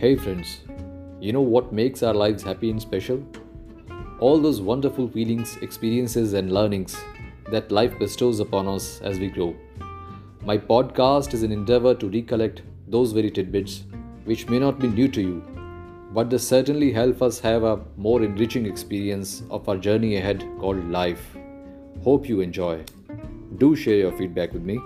Hey friends, you know what makes our lives happy and special? All those wonderful feelings, experiences, and learnings that life bestows upon us as we grow. My podcast is an endeavor to recollect those very tidbits which may not be new to you, but they certainly help us have a more enriching experience of our journey ahead called life. Hope you enjoy. Do share your feedback with me.